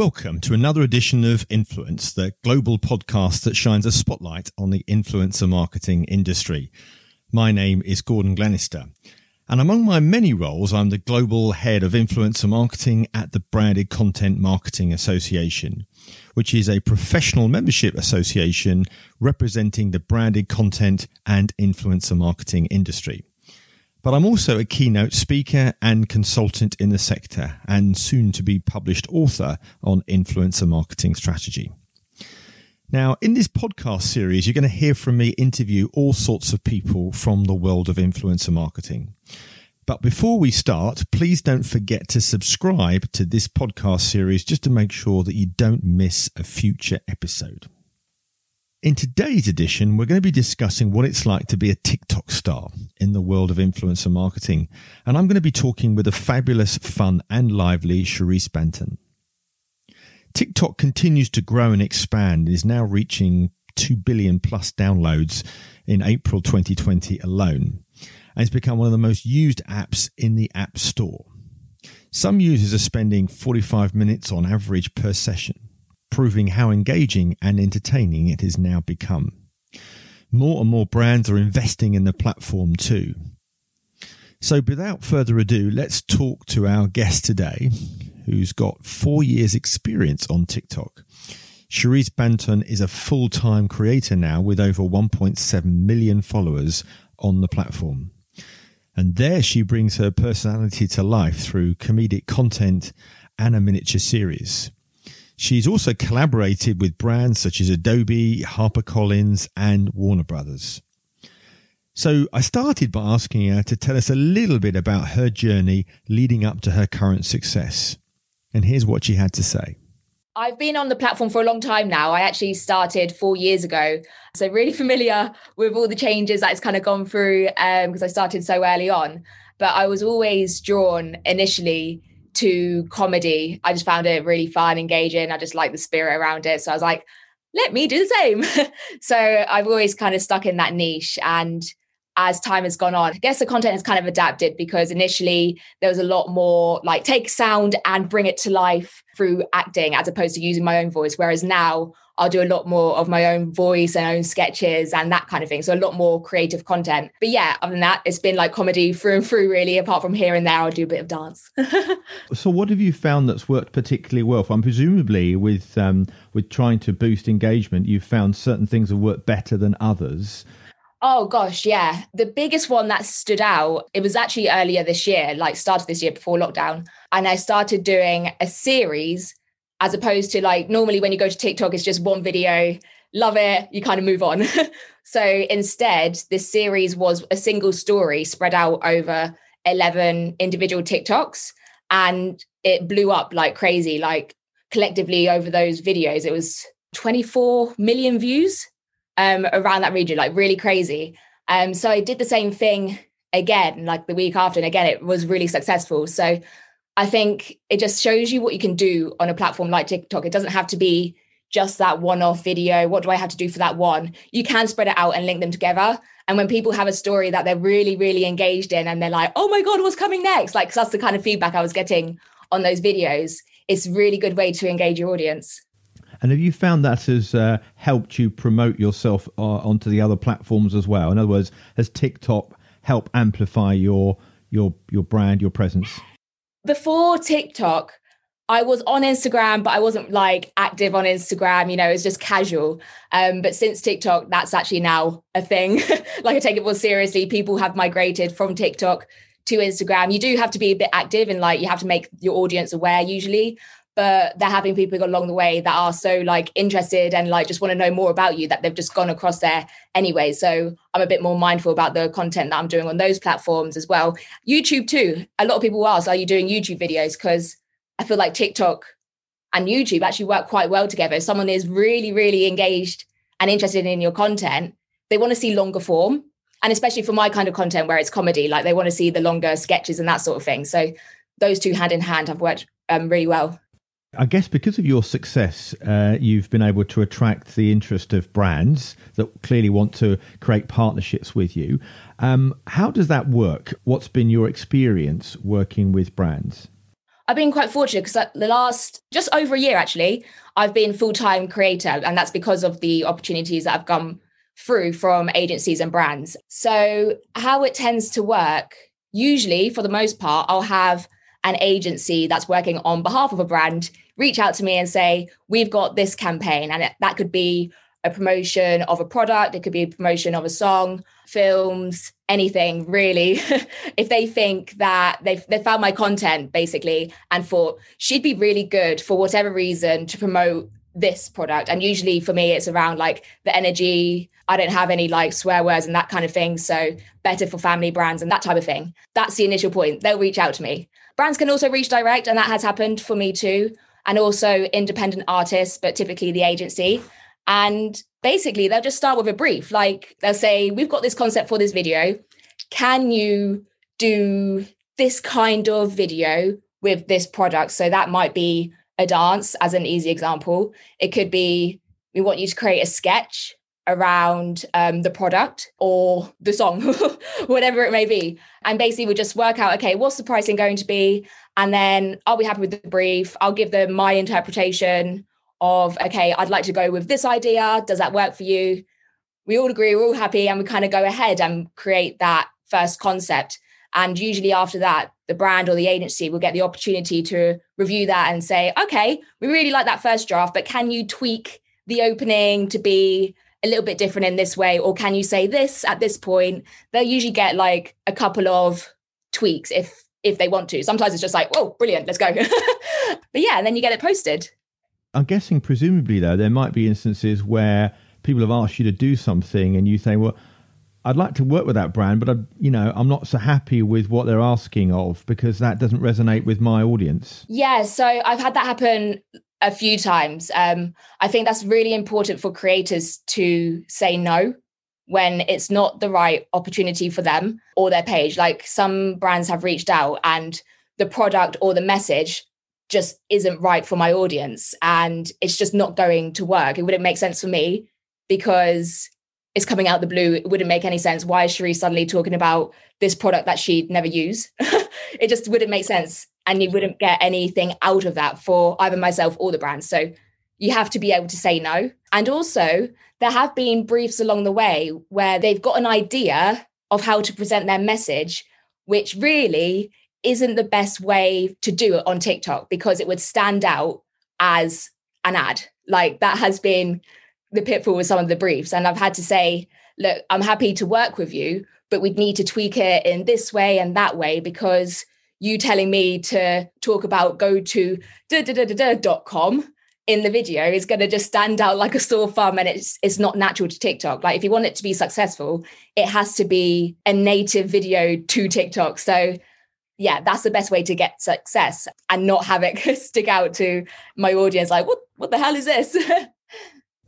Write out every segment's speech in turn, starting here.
Welcome to another edition of Influence, the global podcast that shines a spotlight on the influencer marketing industry. My name is Gordon Glenister, and among my many roles, I'm the global head of influencer marketing at the Branded Content Marketing Association, which is a professional membership association representing the branded content and influencer marketing industry. But I'm also a keynote speaker and consultant in the sector and soon to be published author on influencer marketing strategy. Now, in this podcast series, you're going to hear from me interview all sorts of people from the world of influencer marketing. But before we start, please don't forget to subscribe to this podcast series just to make sure that you don't miss a future episode. In today's edition, we're going to be discussing what it's like to be a TikTok star in the world of influencer marketing. And I'm going to be talking with a fabulous, fun, and lively Sherice Banton. TikTok continues to grow and expand and is now reaching 2 billion plus downloads in April 2020 alone. And it's become one of the most used apps in the App Store. Some users are spending 45 minutes on average per session proving how engaging and entertaining it has now become. More and more brands are investing in the platform too. So, without further ado, let's talk to our guest today, who's got four years' experience on TikTok. Sherice Banton is a full time creator now with over 1.7 million followers on the platform. And there she brings her personality to life through comedic content and a miniature series. She's also collaborated with brands such as Adobe, HarperCollins, and Warner Brothers. So I started by asking her to tell us a little bit about her journey leading up to her current success. And here's what she had to say. I've been on the platform for a long time now. I actually started four years ago. So, really familiar with all the changes that it's kind of gone through because um, I started so early on. But I was always drawn initially to comedy. I just found it really fun, engaging. I just like the spirit around it. So I was like, let me do the same. so I've always kind of stuck in that niche. And as time has gone on, I guess the content has kind of adapted because initially there was a lot more like take sound and bring it to life through acting as opposed to using my own voice. Whereas now I'll do a lot more of my own voice and own sketches and that kind of thing. So a lot more creative content. But yeah, other than that, it's been like comedy through and through, really. Apart from here and there, I'll do a bit of dance. so what have you found that's worked particularly well? And presumably with um, with trying to boost engagement, you've found certain things have worked better than others. Oh gosh, yeah. The biggest one that stood out, it was actually earlier this year, like started this year before lockdown. And I started doing a series as opposed to like normally when you go to TikTok, it's just one video, love it, you kind of move on. so instead, this series was a single story spread out over 11 individual TikToks and it blew up like crazy. Like collectively over those videos, it was 24 million views um, around that region, like really crazy. Um, so I did the same thing again, like the week after, and again, it was really successful. So I think it just shows you what you can do on a platform like TikTok. It doesn't have to be just that one off video. What do I have to do for that one? You can spread it out and link them together. And when people have a story that they're really, really engaged in and they're like, oh my God, what's coming next? Like, that's the kind of feedback I was getting on those videos. It's a really good way to engage your audience. And have you found that has uh, helped you promote yourself uh, onto the other platforms as well? In other words, has TikTok helped amplify your your your brand, your presence? Before TikTok, I was on Instagram, but I wasn't like active on Instagram, you know, it was just casual. Um, but since TikTok, that's actually now a thing. like I take it more seriously. People have migrated from TikTok to Instagram. You do have to be a bit active and like you have to make your audience aware usually but they're having people along the way that are so like interested and like just want to know more about you that they've just gone across there anyway. So I'm a bit more mindful about the content that I'm doing on those platforms as well. YouTube too. A lot of people ask, are you doing YouTube videos? Because I feel like TikTok and YouTube actually work quite well together. If someone is really, really engaged and interested in your content, they want to see longer form. And especially for my kind of content where it's comedy, like they want to see the longer sketches and that sort of thing. So those two hand in hand have worked um, really well. I guess because of your success, uh, you've been able to attract the interest of brands that clearly want to create partnerships with you. Um, how does that work? What's been your experience working with brands? I've been quite fortunate because the last just over a year actually, I've been full time creator, and that's because of the opportunities that I've come through from agencies and brands. So, how it tends to work, usually for the most part, I'll have an agency that's working on behalf of a brand reach out to me and say, We've got this campaign. And it, that could be a promotion of a product, it could be a promotion of a song, films, anything really. if they think that they've they found my content basically and thought she'd be really good for whatever reason to promote this product. And usually for me, it's around like the energy. I don't have any like swear words and that kind of thing. So better for family brands and that type of thing. That's the initial point. They'll reach out to me. Brands can also reach direct, and that has happened for me too. And also independent artists, but typically the agency. And basically, they'll just start with a brief. Like they'll say, We've got this concept for this video. Can you do this kind of video with this product? So that might be a dance, as an easy example. It could be, We want you to create a sketch around um, the product or the song, whatever it may be. And basically, we just work out, okay, what's the pricing going to be? And then I'll be happy with the brief. I'll give them my interpretation of, okay, I'd like to go with this idea. Does that work for you? We all agree, we're all happy, and we kind of go ahead and create that first concept. And usually after that, the brand or the agency will get the opportunity to review that and say, okay, we really like that first draft, but can you tweak the opening to be a little bit different in this way? Or can you say this at this point? They'll usually get like a couple of tweaks if if they want to. Sometimes it's just like, oh, brilliant, let's go. but yeah, and then you get it posted. I'm guessing, presumably, though, there might be instances where people have asked you to do something and you say, well, I'd like to work with that brand, but I, you know, I'm not so happy with what they're asking of because that doesn't resonate with my audience. Yeah, so I've had that happen a few times. Um, I think that's really important for creators to say no when it's not the right opportunity for them or their page. Like some brands have reached out and the product or the message just isn't right for my audience and it's just not going to work. It wouldn't make sense for me because it's coming out the blue. It wouldn't make any sense. Why is Cherie suddenly talking about this product that she'd never use? it just wouldn't make sense. And you wouldn't get anything out of that for either myself or the brand. So you have to be able to say no. And also, there have been briefs along the way where they've got an idea of how to present their message, which really isn't the best way to do it on TikTok because it would stand out as an ad. Like that has been the pitfall with some of the briefs. And I've had to say, look, I'm happy to work with you, but we'd need to tweak it in this way and that way because you telling me to talk about go to da da da da dot com in the video is going to just stand out like a sore thumb and it's it's not natural to TikTok. Like if you want it to be successful, it has to be a native video to TikTok. So yeah, that's the best way to get success and not have it stick out to my audience like, what, what the hell is this?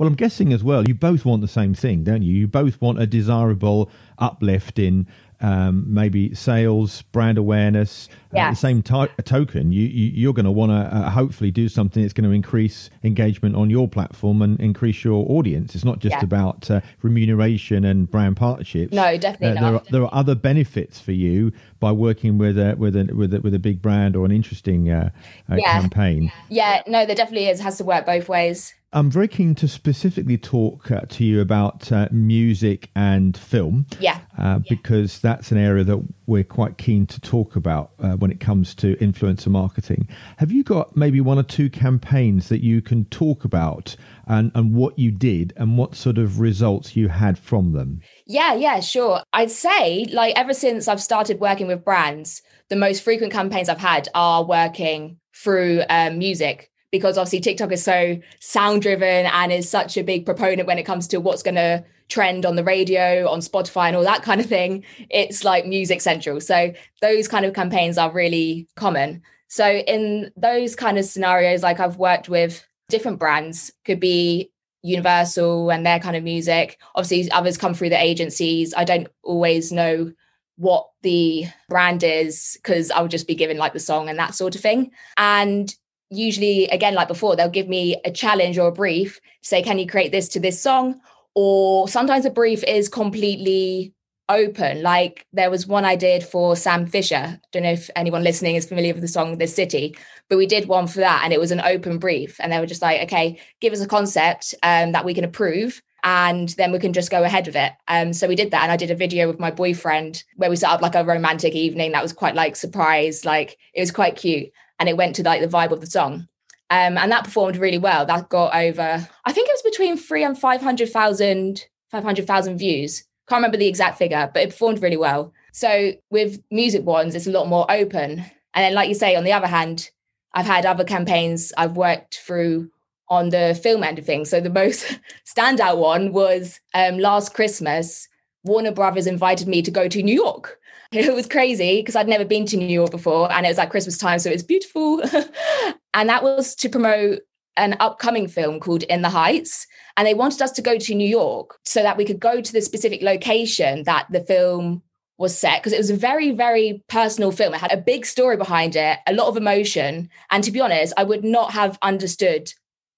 well, I'm guessing as well, you both want the same thing, don't you? You both want a desirable uplift in um, maybe sales, brand awareness. Yeah. Uh, the same token, you, you are going to want to uh, hopefully do something that's going to increase engagement on your platform and increase your audience. It's not just yeah. about uh, remuneration and brand partnerships. No, definitely uh, there are, there are other benefits for you by working with a with a with a, with a big brand or an interesting uh, uh, yeah. campaign. Yeah, no, there definitely is. It has to work both ways. I'm very keen to specifically talk uh, to you about uh, music and film. Yeah. Uh, yeah. Because that's an area that we're quite keen to talk about uh, when it comes to influencer marketing. Have you got maybe one or two campaigns that you can talk about and, and what you did and what sort of results you had from them? Yeah, yeah, sure. I'd say, like, ever since I've started working with brands, the most frequent campaigns I've had are working through um, music because obviously TikTok is so sound driven and is such a big proponent when it comes to what's going to trend on the radio, on Spotify, and all that kind of thing. It's like music central. So those kind of campaigns are really common. So in those kind of scenarios, like I've worked with different brands, could be Universal and their kind of music. Obviously, others come through the agencies. I don't always know what the brand is because I would just be given like the song and that sort of thing. And usually again like before they'll give me a challenge or a brief say can you create this to this song or sometimes a brief is completely open. Like there was one I did for Sam Fischer. Don't know if anyone listening is familiar with the song This City, but we did one for that and it was an open brief. And they were just like, okay, give us a concept um, that we can approve and then we can just go ahead with it. Um, so we did that, and I did a video with my boyfriend where we set up like a romantic evening that was quite like surprise, like it was quite cute, and it went to like the vibe of the song. Um, and that performed really well. That got over, I think it was between three and 500,000 500,000 views. Can't remember the exact figure, but it performed really well. So with music ones, it's a lot more open. And then, like you say, on the other hand, I've had other campaigns I've worked through on the film end of things. So the most standout one was um, last Christmas. Warner Brothers invited me to go to New York. It was crazy because I'd never been to New York before, and it was like Christmas time, so it was beautiful. and that was to promote an upcoming film called In the Heights. And they wanted us to go to New York so that we could go to the specific location that the film was set because it was a very, very personal film. It had a big story behind it, a lot of emotion. And to be honest, I would not have understood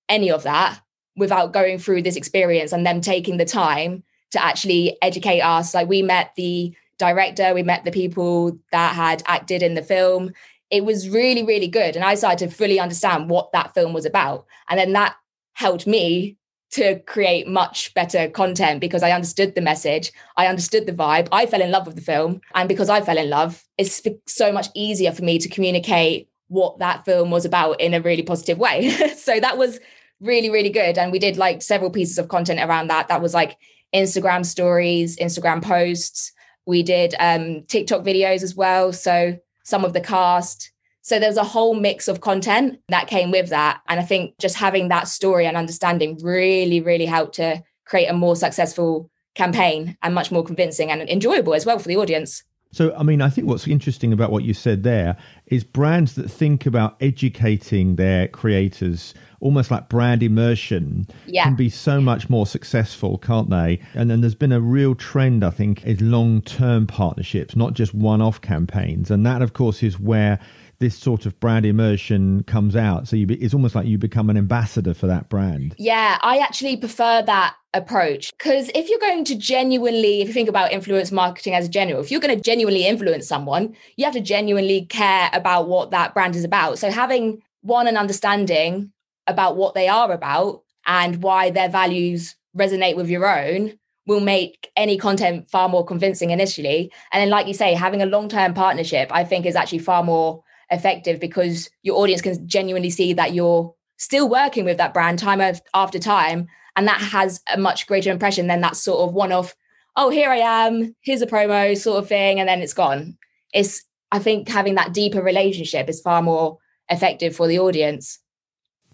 any of that without going through this experience and them taking the time to actually educate us. Like we met the director, we met the people that had acted in the film. It was really, really good. And I started to fully understand what that film was about. And then that helped me to create much better content because I understood the message, I understood the vibe, I fell in love with the film. And because I fell in love, it's so much easier for me to communicate what that film was about in a really positive way. so that was really, really good. And we did like several pieces of content around that. That was like Instagram stories, Instagram posts. We did um, TikTok videos as well. So some of the cast. So there's a whole mix of content that came with that. And I think just having that story and understanding really, really helped to create a more successful campaign and much more convincing and enjoyable as well for the audience. So, I mean, I think what's interesting about what you said there is brands that think about educating their creators, almost like brand immersion, yeah. can be so much more successful, can't they? And then there's been a real trend, I think, is long term partnerships, not just one off campaigns. And that, of course, is where this sort of brand immersion comes out. So you be, it's almost like you become an ambassador for that brand. Yeah, I actually prefer that approach because if you're going to genuinely, if you think about influence marketing as a general, if you're going to genuinely influence someone, you have to genuinely care about what that brand is about. So having one, an understanding about what they are about and why their values resonate with your own will make any content far more convincing initially. And then, like you say, having a long term partnership, I think, is actually far more effective because your audience can genuinely see that you're still working with that brand time after time and that has a much greater impression than that sort of one off oh here i am here's a promo sort of thing and then it's gone it's i think having that deeper relationship is far more effective for the audience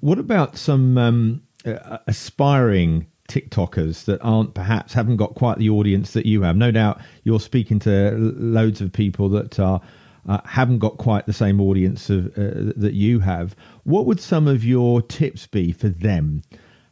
what about some um, uh, aspiring TikTokers that aren't perhaps haven't got quite the audience that you have? No doubt you're speaking to loads of people that are uh, haven't got quite the same audience of, uh, that you have. What would some of your tips be for them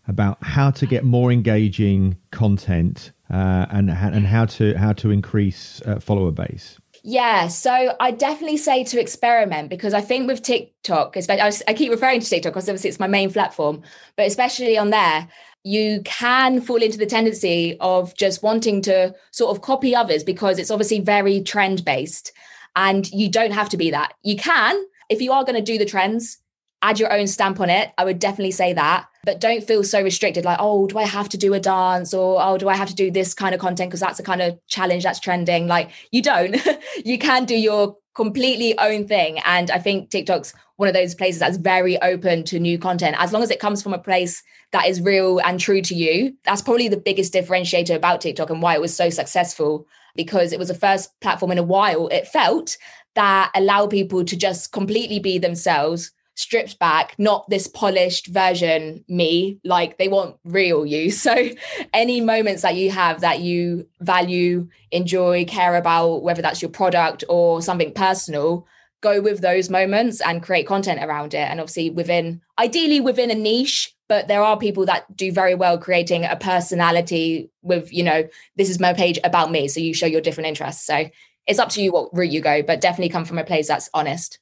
about how to get more engaging content uh, and and how to how to increase uh, follower base? Yeah, so I definitely say to experiment because I think with TikTok, I keep referring to TikTok because obviously it's my main platform, but especially on there, you can fall into the tendency of just wanting to sort of copy others because it's obviously very trend based. And you don't have to be that. You can, if you are going to do the trends, add your own stamp on it. I would definitely say that. But don't feel so restricted like, oh, do I have to do a dance or oh, do I have to do this kind of content because that's a kind of challenge that's trending? Like, you don't. you can do your completely own thing. And I think TikTok's one of those places that's very open to new content as long as it comes from a place that is real and true to you. That's probably the biggest differentiator about TikTok and why it was so successful because it was the first platform in a while, it felt, that allowed people to just completely be themselves stripped back, not this polished version me, like they want real you. So, any moments that you have that you value, enjoy, care about, whether that's your product or something personal, go with those moments and create content around it. And obviously, within ideally within a niche, but there are people that do very well creating a personality with, you know, this is my page about me. So you show your different interests. So it's up to you what route you go, but definitely come from a place that's honest.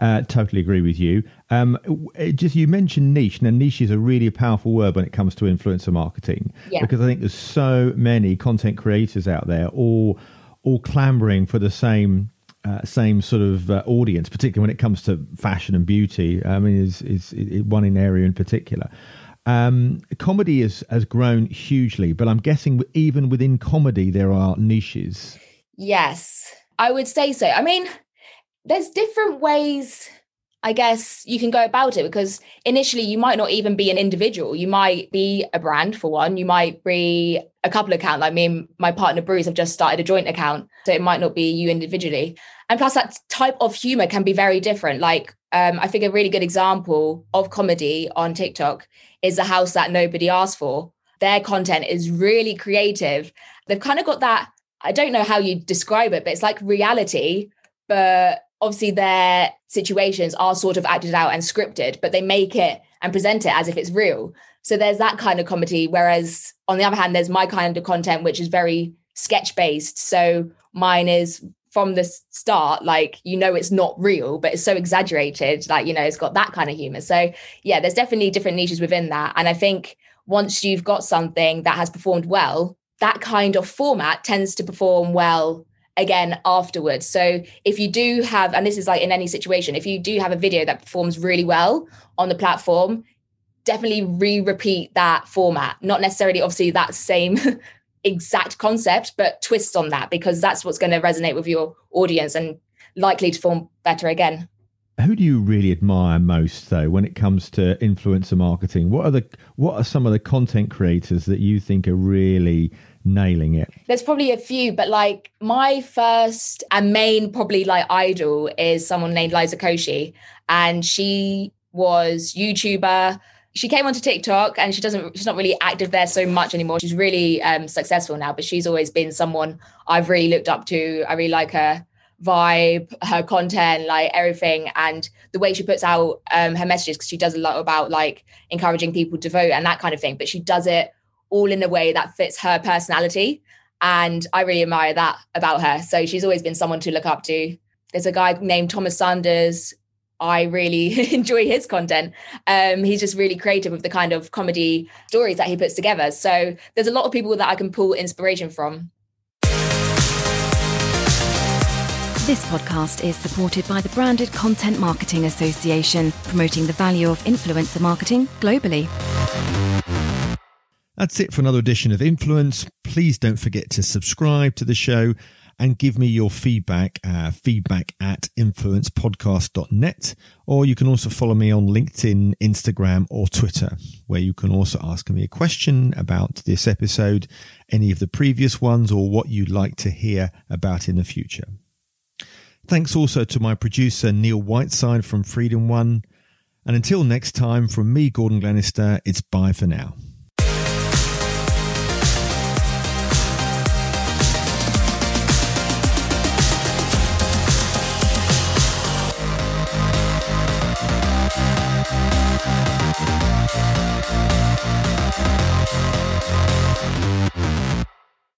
Uh, totally agree with you. Um, just you mentioned niche. Now, niche is a really powerful word when it comes to influencer marketing yeah. because I think there's so many content creators out there, all all clamoring for the same uh, same sort of uh, audience, particularly when it comes to fashion and beauty. I mean, is is, is one in area in particular. Um, comedy has has grown hugely, but I'm guessing even within comedy there are niches. Yes, I would say so. I mean, there's different ways I guess you can go about it because initially you might not even be an individual. You might be a brand for one. You might be a couple account. Like me and my partner Bruce have just started a joint account. So it might not be you individually. And plus that type of humor can be very different. Like um, I think a really good example of comedy on TikTok is the house that nobody asked for. Their content is really creative. They've kind of got that, I don't know how you describe it, but it's like reality, but obviously their situations are sort of acted out and scripted, but they make it and present it as if it's real. So there's that kind of comedy. Whereas on the other hand, there's my kind of content, which is very sketch based. So mine is from the start, like, you know, it's not real, but it's so exaggerated. Like, you know, it's got that kind of humor. So yeah, there's definitely different niches within that. And I think once you've got something that has performed well, that kind of format tends to perform well again afterwards. So if you do have, and this is like in any situation, if you do have a video that performs really well on the platform, definitely re-repeat that format. Not necessarily obviously that same exact concept, but twist on that because that's what's going to resonate with your audience and likely to form better again. Who do you really admire most though when it comes to influencer marketing? What are the what are some of the content creators that you think are really nailing it? There's probably a few, but like my first and main probably like idol is someone named Liza Koshy. And she was YouTuber. She came onto TikTok and she doesn't she's not really active there so much anymore. She's really um, successful now, but she's always been someone I've really looked up to. I really like her vibe, her content, like everything, and the way she puts out um, her messages because she does a lot about like encouraging people to vote and that kind of thing. But she does it all in a way that fits her personality. And I really admire that about her. So she's always been someone to look up to. There's a guy named Thomas Sanders. I really enjoy his content. Um, he's just really creative with the kind of comedy stories that he puts together. So there's a lot of people that I can pull inspiration from. This podcast is supported by the Branded Content Marketing Association, promoting the value of influencer marketing globally. That's it for another edition of Influence. Please don't forget to subscribe to the show and give me your feedback, uh, feedback at influencepodcast.net. Or you can also follow me on LinkedIn, Instagram, or Twitter, where you can also ask me a question about this episode, any of the previous ones, or what you'd like to hear about in the future. Thanks also to my producer, Neil Whiteside from FreedomONE. And until next time, from me, Gordon Glenister, it's bye for now.